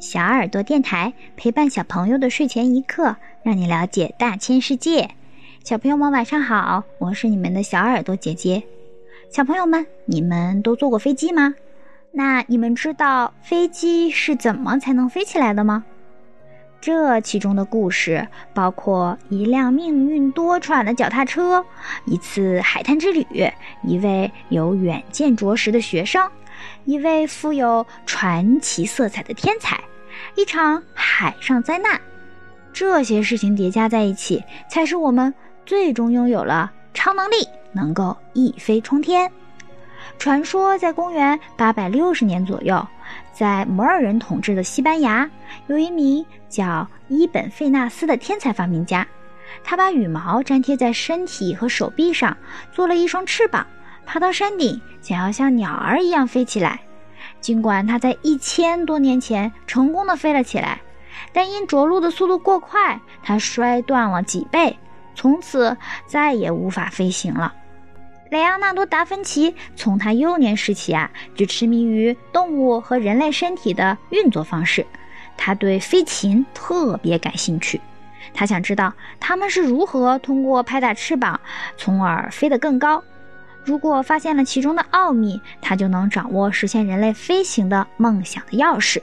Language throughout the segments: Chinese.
小耳朵电台陪伴小朋友的睡前一刻，让你了解大千世界。小朋友们晚上好，我是你们的小耳朵姐姐。小朋友们，你们都坐过飞机吗？那你们知道飞机是怎么才能飞起来的吗？这其中的故事包括一辆命运多舛的脚踏车，一次海滩之旅，一位有远见卓识的学生。一位富有传奇色彩的天才，一场海上灾难，这些事情叠加在一起，才使我们最终拥有了超能力，能够一飞冲天。传说在公元八百六十年左右，在摩尔人统治的西班牙，有一名叫伊本费纳斯的天才发明家，他把羽毛粘贴在身体和手臂上，做了一双翅膀。爬到山顶，想要像鸟儿一样飞起来。尽管他在一千多年前成功的飞了起来，但因着陆的速度过快，他摔断了脊背，从此再也无法飞行了。莱昂纳多·达芬奇从他幼年时起啊，就痴迷于动物和人类身体的运作方式。他对飞禽特别感兴趣，他想知道它们是如何通过拍打翅膀，从而飞得更高。如果发现了其中的奥秘，他就能掌握实现人类飞行的梦想的钥匙。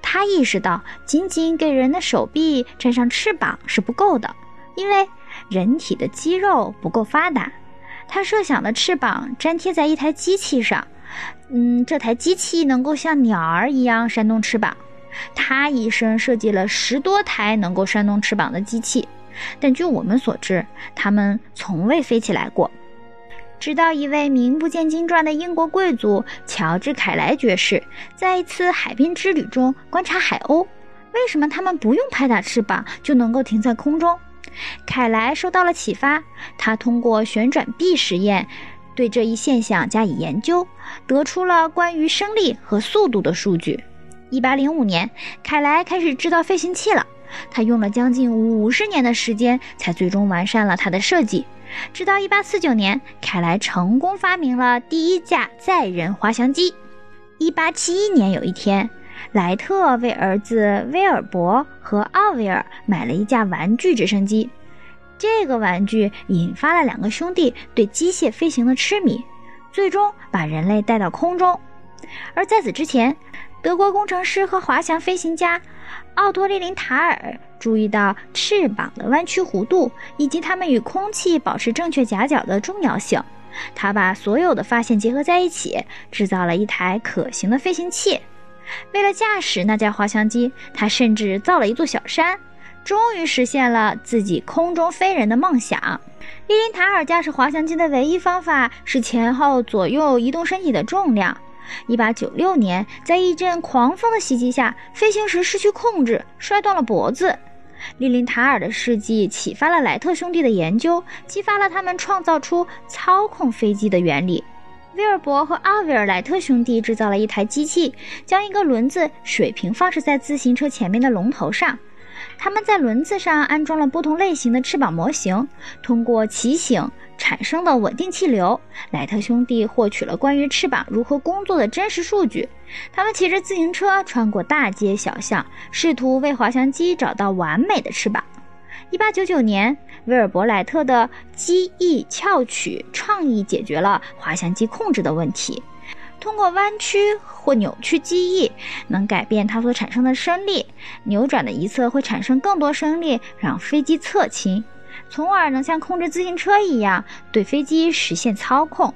他意识到，仅仅给人的手臂粘上翅膀是不够的，因为人体的肌肉不够发达。他设想的翅膀粘贴在一台机器上，嗯，这台机器能够像鸟儿一样扇动翅膀。他一生设计了十多台能够扇动翅膀的机器，但据我们所知，它们从未飞起来过。直到一位名不见经传的英国贵族乔治·凯莱爵士在一次海滨之旅中观察海鸥，为什么它们不用拍打翅膀就能够停在空中？凯莱受到了启发，他通过旋转臂实验对这一现象加以研究，得出了关于升力和速度的数据。1805年，凯莱开始制造飞行器了，他用了将近五十年的时间才最终完善了他的设计。直到1849年，凯莱成功发明了第一架载人滑翔机。1871年有一天，莱特为儿子威尔伯和奥威尔买了一架玩具直升机。这个玩具引发了两个兄弟对机械飞行的痴迷，最终把人类带到空中。而在此之前，德国工程师和滑翔飞行家奥托·利林塔尔。注意到翅膀的弯曲弧度以及它们与空气保持正确夹角的重要性，他把所有的发现结合在一起，制造了一台可行的飞行器。为了驾驶那架滑翔机，他甚至造了一座小山，终于实现了自己空中飞人的梦想。利林塔尔驾驶滑翔机的唯一方法是前后左右移动身体的重量。1896年，在一阵狂风的袭击下，飞行时失去控制，摔断了脖子。利林塔尔的事迹启发了莱特兄弟的研究，激发了他们创造出操控飞机的原理。威尔伯和阿维尔莱特兄弟制造了一台机器，将一个轮子水平放置在自行车前面的龙头上。他们在轮子上安装了不同类型的翅膀模型，通过骑行产生的稳定气流，莱特兄弟获取了关于翅膀如何工作的真实数据。他们骑着自行车穿过大街小巷，试图为滑翔机找到完美的翅膀。1899年，威尔伯莱特的机翼翘曲创意解决了滑翔机控制的问题。通过弯曲或扭曲机翼，能改变它所产生的升力。扭转的一侧会产生更多升力，让飞机侧倾，从而能像控制自行车一样对飞机实现操控。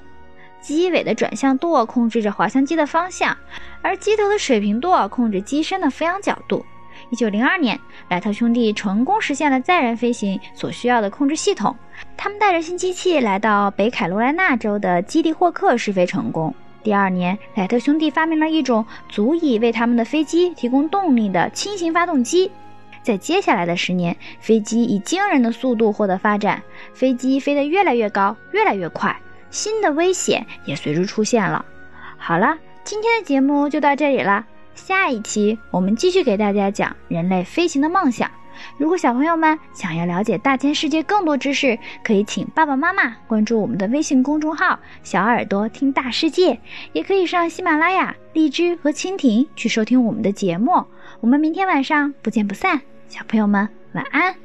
机尾的转向舵控制着滑翔机的方向，而机头的水平舵控制机身的飞扬角度。一九零二年，莱特兄弟成功实现了载人飞行所需要的控制系统。他们带着新机器来到北卡罗来纳州的基地霍克试飞成功。第二年，莱特兄弟发明了一种足以为他们的飞机提供动力的轻型发动机。在接下来的十年，飞机以惊人的速度获得发展，飞机飞得越来越高，越来越快。新的危险也随之出现了。好了，今天的节目就到这里了。下一期我们继续给大家讲人类飞行的梦想。如果小朋友们想要了解大千世界更多知识，可以请爸爸妈妈关注我们的微信公众号“小耳朵听大世界”，也可以上喜马拉雅、荔枝和蜻蜓去收听我们的节目。我们明天晚上不见不散，小朋友们晚安。